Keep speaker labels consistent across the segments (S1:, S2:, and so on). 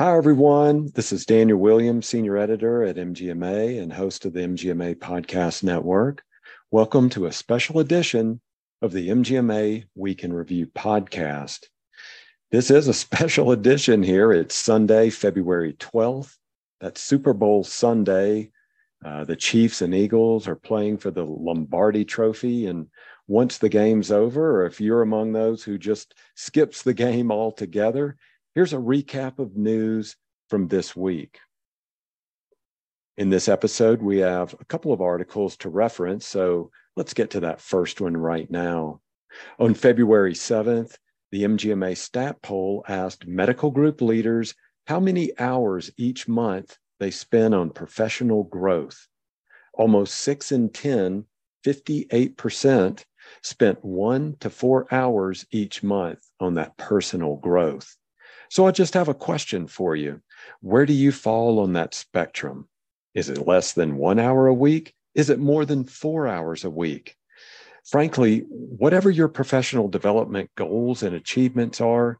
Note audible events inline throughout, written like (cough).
S1: Hi, everyone. This is Daniel Williams, Senior Editor at MGMA and host of the MGMA Podcast Network. Welcome to a special edition of the MGMA Week in Review podcast. This is a (laughs) special edition here. It's Sunday, February 12th. That's Super Bowl Sunday. Uh, the Chiefs and Eagles are playing for the Lombardi Trophy. And once the game's over, or if you're among those who just skips the game altogether, Here's a recap of news from this week. In this episode, we have a couple of articles to reference, so let's get to that first one right now. On February 7th, the MGMA stat poll asked medical group leaders how many hours each month they spend on professional growth. Almost six in 10, 58%, spent one to four hours each month on that personal growth. So I just have a question for you. Where do you fall on that spectrum? Is it less than one hour a week? Is it more than four hours a week? Frankly, whatever your professional development goals and achievements are,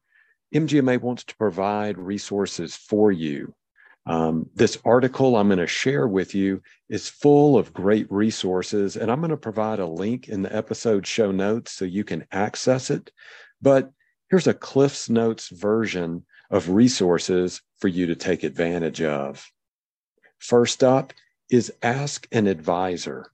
S1: MGMA wants to provide resources for you. Um, this article I'm going to share with you is full of great resources, and I'm going to provide a link in the episode show notes so you can access it. But here's a Cliff's Notes version of resources for you to take advantage of. First up is Ask an Advisor.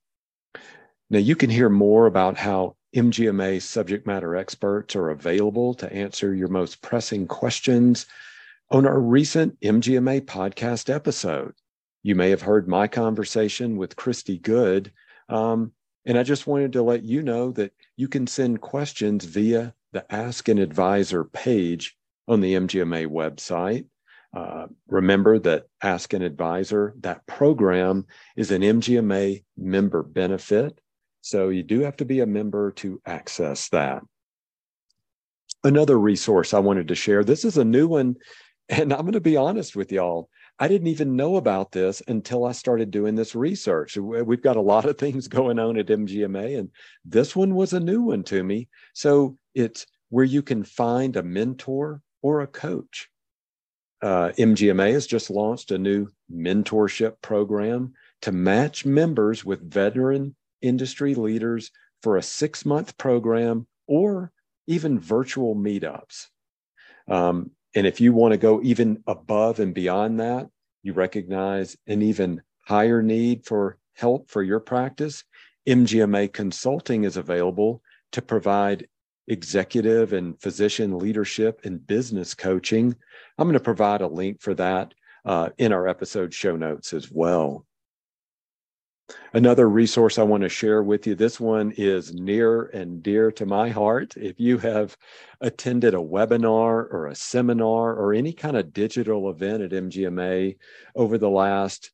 S1: Now, you can hear more about how MGMA subject matter experts are available to answer your most pressing questions on our recent MGMA podcast episode. You may have heard my conversation with Christy Good. Um, and I just wanted to let you know that you can send questions via the Ask an Advisor page on the MGMA website. Uh, remember that Ask an Advisor, that program is an MGMA member benefit. So you do have to be a member to access that. Another resource I wanted to share this is a new one, and I'm going to be honest with y'all. I didn't even know about this until I started doing this research. We've got a lot of things going on at MGMA, and this one was a new one to me. So it's where you can find a mentor or a coach. Uh, MGMA has just launched a new mentorship program to match members with veteran industry leaders for a six month program or even virtual meetups. Um, and if you want to go even above and beyond that, you recognize an even higher need for help for your practice. MGMA Consulting is available to provide executive and physician leadership and business coaching. I'm going to provide a link for that uh, in our episode show notes as well. Another resource I want to share with you this one is near and dear to my heart. If you have attended a webinar or a seminar or any kind of digital event at MGMA over the last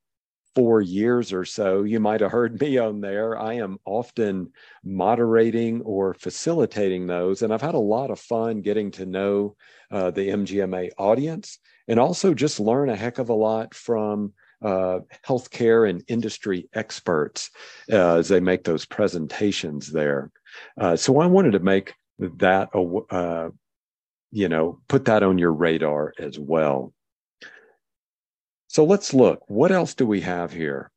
S1: four years or so, you might have heard (laughs) me on there. I am often moderating or facilitating those. And I've had a lot of fun getting to know uh, the MGMA audience and also just learn a heck of a lot from uh, healthcare and industry experts uh, as they make those presentations there. Uh, so I wanted to make that, uh, you know, put that on your radar as well. So let's look. What else do we have here?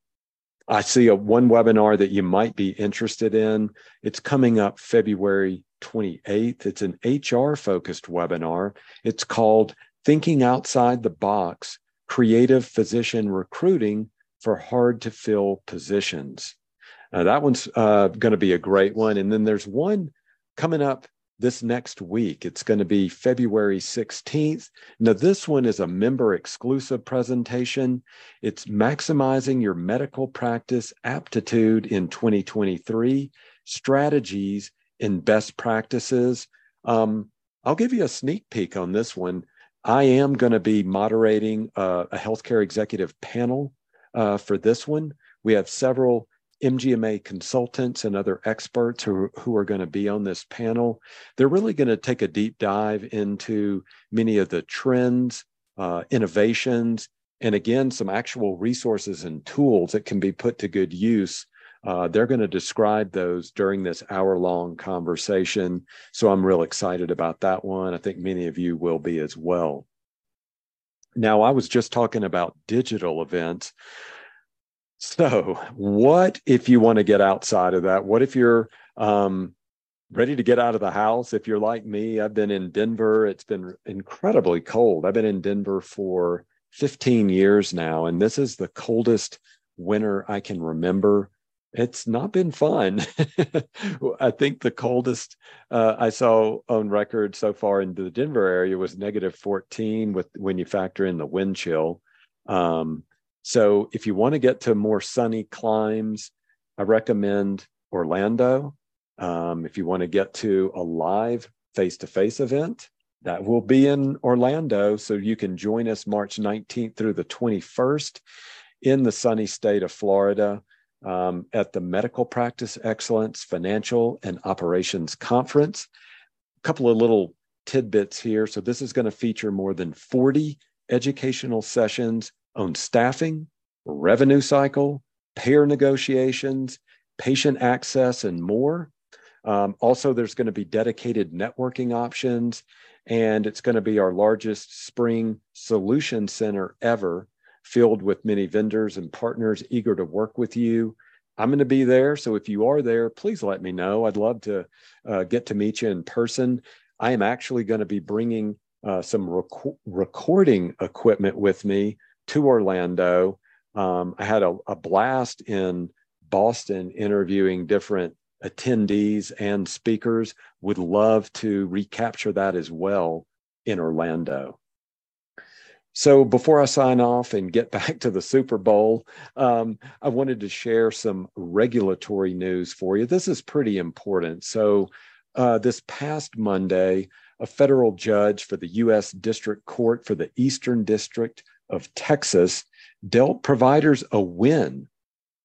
S1: I see a one webinar that you might be interested in. It's coming up February 28th. It's an HR focused webinar. It's called Thinking Outside the Box Creative Physician Recruiting for Hard to Fill Positions. Uh, that one's uh, going to be a great one. And then there's one coming up this next week. It's going to be February 16th. Now, this one is a member exclusive presentation. It's maximizing your medical practice aptitude in 2023, strategies and best practices. Um, I'll give you a sneak peek on this one. I am going to be moderating uh, a healthcare executive panel uh, for this one. We have several MGMA consultants and other experts who, who are going to be on this panel. They're really going to take a deep dive into many of the trends, uh, innovations, and again, some actual resources and tools that can be put to good use. Uh, they're going to describe those during this hour long conversation. So I'm real excited about that one. I think many of you will be as well. Now, I was just talking about digital events. So, what if you want to get outside of that? What if you're um, ready to get out of the house? If you're like me, I've been in Denver. It's been incredibly cold. I've been in Denver for 15 years now, and this is the coldest winter I can remember. It's not been fun. (laughs) I think the coldest uh, I saw on record so far in the Denver area was negative 14 with when you factor in the wind chill. Um, so if you want to get to more sunny climes, I recommend Orlando. Um, if you want to get to a live face to face event, that will be in Orlando. So you can join us March 19th through the 21st in the sunny state of Florida um, at the Medical Practice Excellence Financial and Operations Conference. A couple of little tidbits here. So this is going to feature more than 40 educational sessions on staffing, revenue cycle, payer negotiations, patient access, and more. Um, also, there's going to be dedicated networking options, and it's going to be our largest spring solution center ever, filled with many vendors and partners eager to work with you. I'm going to be there. So if you are there, please let me know. I'd love to uh, get to meet you in person. I am actually going to be bringing uh, some rec- recording equipment with me to Orlando. Um, I had a, a blast in Boston interviewing different attendees and speakers. Would love to recapture that as well in Orlando. So before I sign off and get (laughs) back to the Super Bowl, um, I wanted to share some regulatory news for you. This is pretty important. So uh, this past Monday, a federal judge for the U.S. District Court for the Eastern District of Texas dealt providers a win.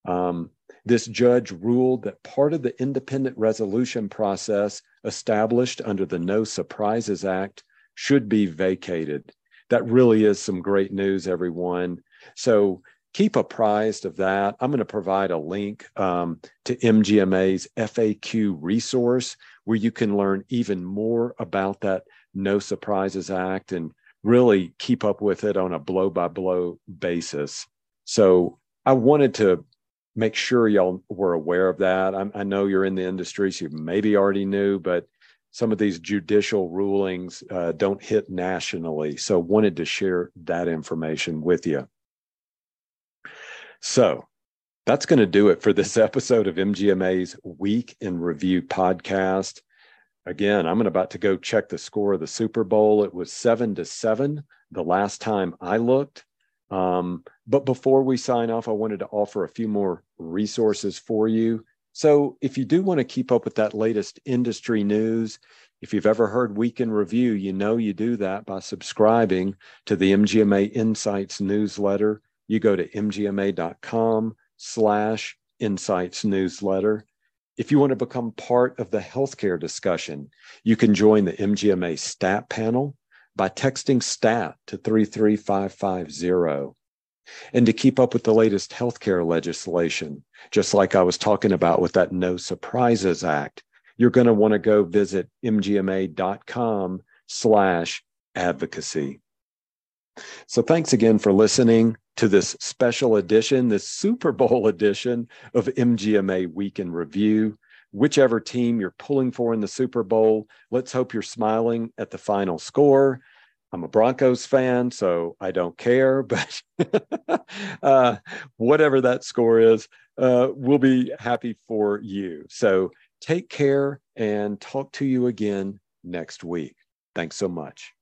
S1: Um, this judge ruled that part of the independent resolution process established under the No Surprises Act should be vacated. That really is some great news, everyone. So keep apprised of that. I'm going to provide a link um, to MGMA's FAQ resource where you can learn even more about that No Surprises Act and really keep up with it on a blow by blow basis. So I wanted to make sure y'all were aware of that. I, I, know you're in the industry, so you maybe already knew, but some of these judicial rulings uh, don't hit nationally. So wanted to share that information with you. So that's going to do it for this (laughs) episode of MGMA's Week in Review podcast again, I'm about to go check the score of the Super Bowl. It was seven to seven the last time I looked. Um, but before we sign off, I wanted to offer a few more resources for you. So if you do want to keep up with that latest industry news, if you've ever heard Week in Review, you know you do that by subscribing to the MGMA Insights newsletter. You go to mgma.com slash insights newsletter. If you want to become part of the healthcare discussion, you can join the MGMA STAT panel by texting STAT to 33550. And to keep up with the latest healthcare legislation, just like I was talking about with that No Surprises Act, you're going to want to go visit mgma.com slash advocacy. So thanks again for listening to this special edition, this Super Bowl edition of MGMA Week in Review. Whichever team you're pulling for in the Super Bowl, let's hope you're smiling at the final score. I'm a Broncos fan, so I don't care, (laughs) but uh, whatever that score is, uh, we'll be happy for you. So take care and talk to you again next week. Thanks so much.